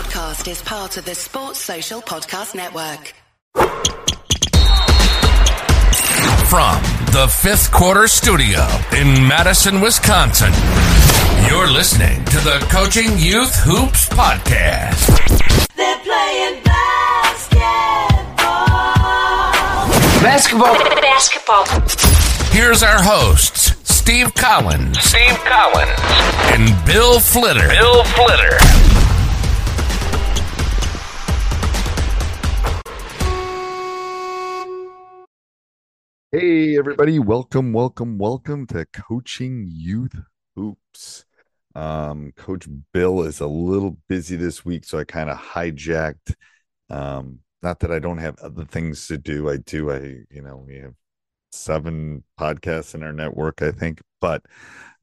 podcast is part of the Sports Social Podcast Network. From the fifth quarter studio in Madison, Wisconsin, you're listening to the Coaching Youth Hoops Podcast. They're playing basketball. Basketball. Basketball. Here's our hosts, Steve Collins, Steve Collins, and Bill Flitter. Bill Flitter. Hey, everybody. Welcome, welcome, welcome to Coaching Youth Hoops. Um, Coach Bill is a little busy this week, so I kind of hijacked. Um, not that I don't have other things to do. I do. I, you know, we have seven podcasts in our network, I think. But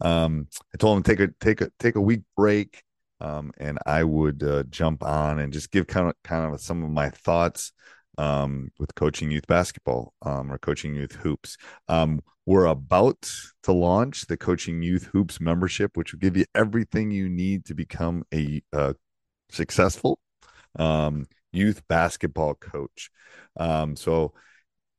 um, I told him take a take a take a week break, um, and I would uh, jump on and just give kind of kind of some of my thoughts um, with coaching youth basketball um, or coaching youth hoops. Um, we're about to launch the coaching youth hoops membership, which will give you everything you need to become a uh, successful um, youth basketball coach. Um, so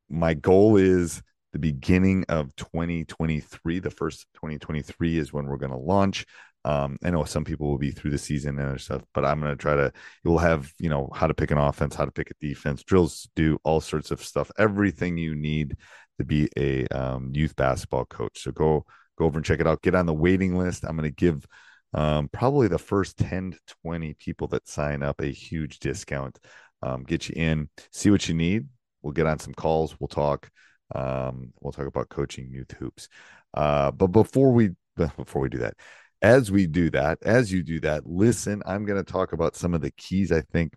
my goal is the beginning of 2023. The first 2023 is when we're going to launch. Um, I know some people will be through the season and stuff, but I'm going to try to. You'll have you know how to pick an offense, how to pick a defense, drills, do all sorts of stuff, everything you need to be a um, youth basketball coach. So go go over and check it out. Get on the waiting list. I'm going to give um, probably the first 10 to 20 people that sign up a huge discount. Um, get you in, see what you need. We'll get on some calls. We'll talk. Um, we'll talk about coaching youth hoops. Uh, but before we before we do that, as we do that, as you do that, listen, I'm going to talk about some of the keys I think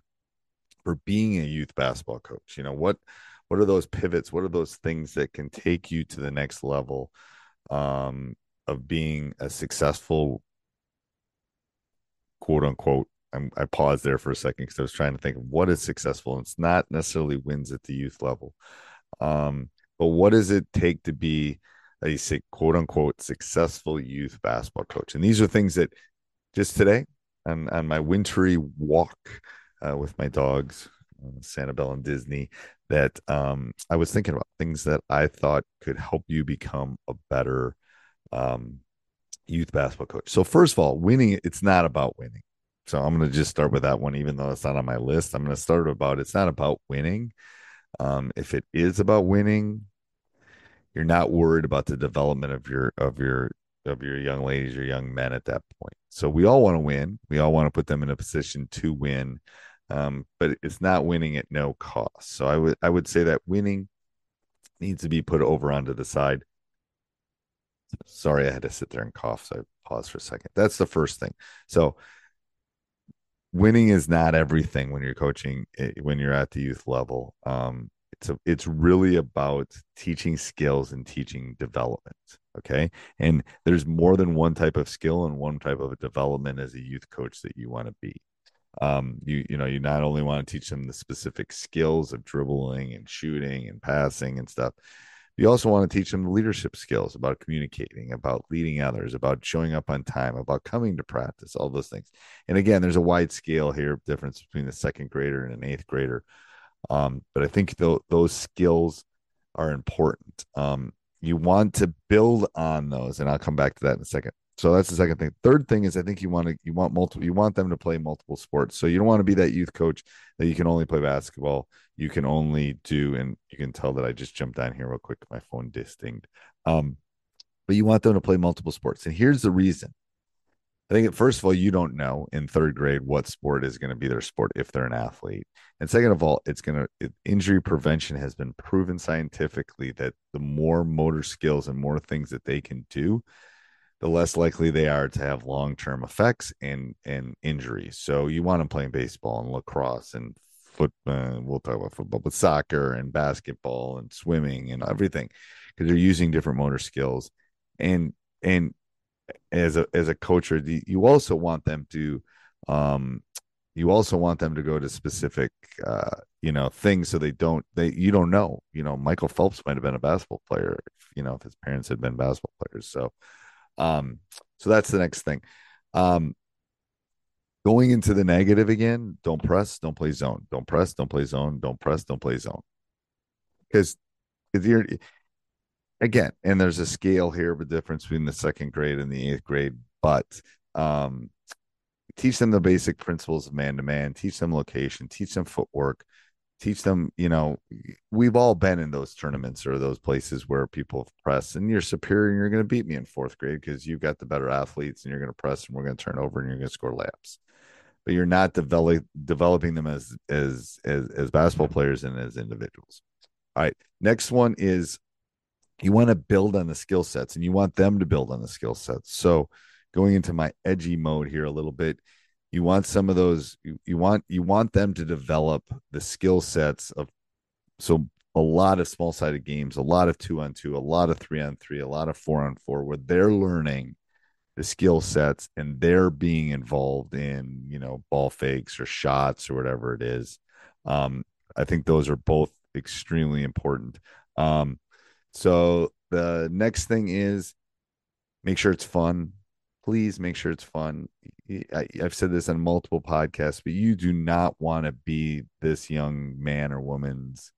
for being a youth basketball coach. You know, what what are those pivots? What are those things that can take you to the next level um, of being a successful quote unquote I'm, i paused there for a second because I was trying to think of what is successful. And it's not necessarily wins at the youth level, um, but what does it take to be a quote unquote successful youth basketball coach? And these are things that just today on, on my wintry walk uh, with my dogs, uh, Sanibel and Disney, that um, I was thinking about things that I thought could help you become a better um, youth basketball coach. So, first of all, winning, it's not about winning. So, I'm going to just start with that one, even though it's not on my list. I'm going to start about it's not about winning. Um, if it is about winning, you're not worried about the development of your of your of your young ladies or young men at that point. So we all want to win. We all want to put them in a position to win, um, but it's not winning at no cost. So I would I would say that winning needs to be put over onto the side. Sorry, I had to sit there and cough. So I paused for a second. That's the first thing. So winning is not everything when you're coaching eh, when you're at the youth level. Um, it's it's really about teaching skills and teaching development okay? And there's more than one type of skill and one type of development as a youth coach that you want to be. Um you you know you not only want to teach them the specific skills of dribbling and shooting and passing and stuff you also want to teach them the leadership skills about communicating about leading others about showing up on time about coming to practice all those things. And again there's a wide scale here difference between the second grader and an eighth grader um, but I think th- those skills are important. Um, you want to build on those, and I'll come back to that in a second. So that's the second thing. Third thing is I think you want to you want multiple you want them to play multiple sports. So you don't want to be that youth coach that you can only play basketball. You can only do and you can tell that I just jumped down here real quick. My phone distinct. Um, but you want them to play multiple sports. And here's the reason. I think first of all, you don't know in third grade what sport is going to be their sport if they're an athlete, and second of all, it's going to injury prevention has been proven scientifically that the more motor skills and more things that they can do, the less likely they are to have long term effects and and injuries. So you want them playing baseball and lacrosse and football. Uh, we'll talk about football, but soccer and basketball and swimming and everything because they're using different motor skills and and as a as a coach, or you also want them to um you also want them to go to specific uh you know things so they don't they you don't know you know michael phelps might have been a basketball player if, you know if his parents had been basketball players so um so that's the next thing um going into the negative again, don't press, don't play zone. Don't press, don't play zone. Don't press, don't play zone. Because if you're again, and there's a scale here of a difference between the second grade and the eighth grade, but um teach them the basic principles of man to man, teach them location, teach them footwork, teach them, you know, we've all been in those tournaments or those places where people press and you're superior and you're going to beat me in fourth grade because you've got the better athletes and you're going to press and we're going to turn over and you're going to score laps. But you're not develop, developing them as, as as as basketball players and as individuals. All right. Next one is you want to build on the skill sets and you want them to build on the skill sets. So going into my edgy mode here a little bit, you want some of those you, you want you want them to develop the skill sets of so a lot of small sided games, a lot of two on two, a lot of three on three, a lot of four on four, where they're learning the skill sets and they're being involved in, you know, ball fakes or shots or whatever it is. Um, I think those are both extremely important. Um, so the next thing is make sure it's fun. Please make sure it's fun. I, I've said this on multiple podcasts, but you do not want to be this young man or woman's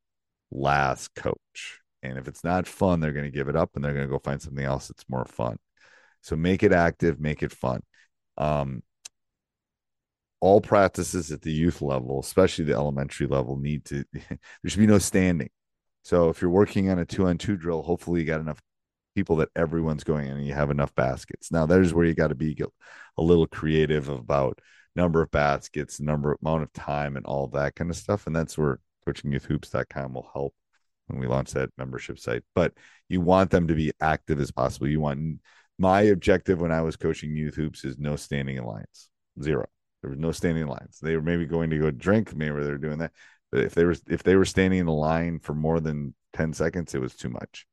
last coach. And if it's not fun, they're going to give it up and they're going to go find something else that's more fun. So make it active, make it fun. Um, all practices at the youth level, especially the elementary level, need to there should be no standing. So if you're working on a two on two drill, hopefully you got enough people that everyone's going in and you have enough baskets. Now there's where you got to be a little creative about number of baskets, number amount of time, and all that kind of stuff. And that's where coachingyouthhoops.com will help when we launch that membership site. But you want them to be active as possible. You want my objective when I was coaching youth hoops is no standing in lines, zero. There was no standing in lines. They were maybe going to go drink, maybe they were doing that. But if they were if they were standing in the line for more than 10 seconds, it was too much.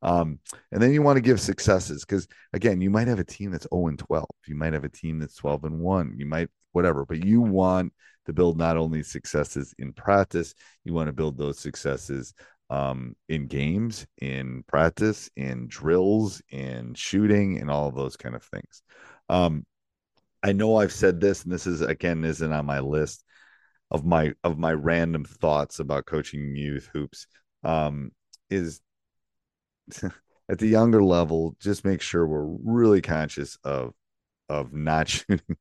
Um, and then you want to give successes because again, you might have a team that's 0 and 12. You might have a team that's 12 and 1. You might whatever, but you want to build not only successes in practice, you want to build those successes um, in games, in practice, in drills, in shooting, and all those kind of things. Um, I know I've said this, and this is again isn't on my list of my of my random thoughts about coaching youth hoops. Um, is at the younger level, just make sure we're really conscious of of not shooting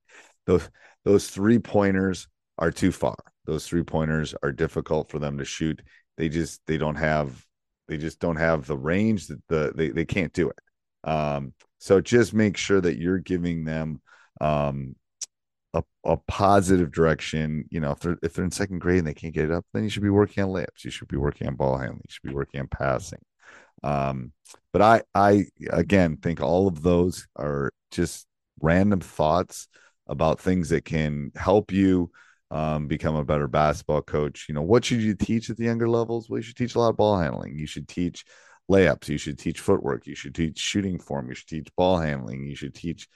those those three pointers are too far. Those three pointers are difficult for them to shoot. They just they don't have they just don't have the range that the they, they can't do it. Um, so just make sure that you're giving them um, a, a positive direction. You know, if they're if they're in second grade and they can't get it up, then you should be working on layups. You should be working on ball handling. You should be working on passing. Um, but I I again think all of those are just random thoughts about things that can help you um, become a better basketball coach. You know, what should you teach at the younger levels? Well, you should teach a lot of ball handling. You should teach layups. You should teach footwork. You should teach shooting form. You should teach ball handling. You should teach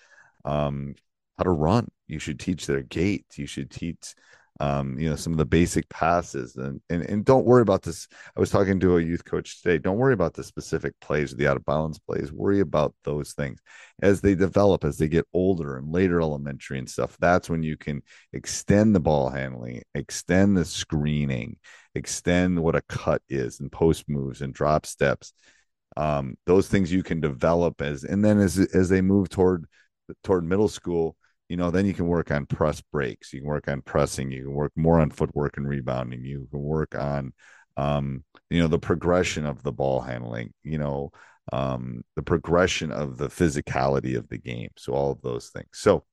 um, how to run. You should teach their gait. You should teach um, you know, some of the basic passes and, and and don't worry about this. I was talking to a youth coach today. Don't worry about the specific plays, or the out of bounds plays. Worry about those things as they develop, as they get older and later elementary and stuff. That's when you can extend the ball handling, extend the screening, extend what a cut is and post moves and drop steps. Um, those things you can develop as and then as as they move toward toward middle school you know, then you can work on press breaks. You can work on pressing. You can work more on footwork and rebounding. You can work on, um, you know, the progression of the ball handling. You know, um, the progression of the physicality of the game. So all of those things. So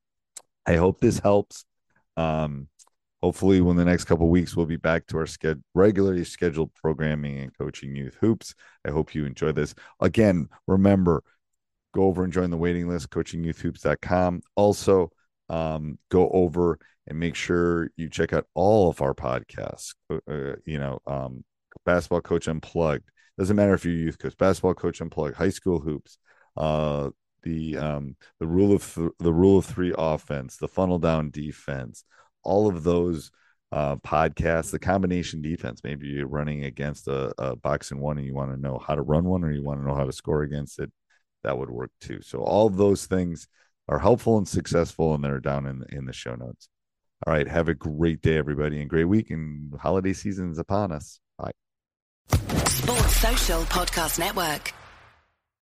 I hope this helps. Um, hopefully, when the next couple weeks we'll be back to our sched- regularly scheduled programming and coaching youth hoops. I hope you enjoy this. Again, remember, go over and join the waiting list, coachingyouthhoops.com. Also, um, go over and make sure you check out all of our podcasts. Uh, you know, um, Basketball Coach Unplugged. Doesn't matter if you're youth coach, Basketball Coach Unplugged, High School Hoops, uh, the um, the rule of th- the rule of three offense, the funnel down defense, all of those uh, podcasts, the combination defense. Maybe you're running against a, a box and one, and you want to know how to run one, or you want to know how to score against it. That would work too. So all those things are helpful and successful, and they're down in in the show notes. All right. Have a great day, everybody, and great week. And holiday season is upon us. Bye. Sports Social Podcast Network.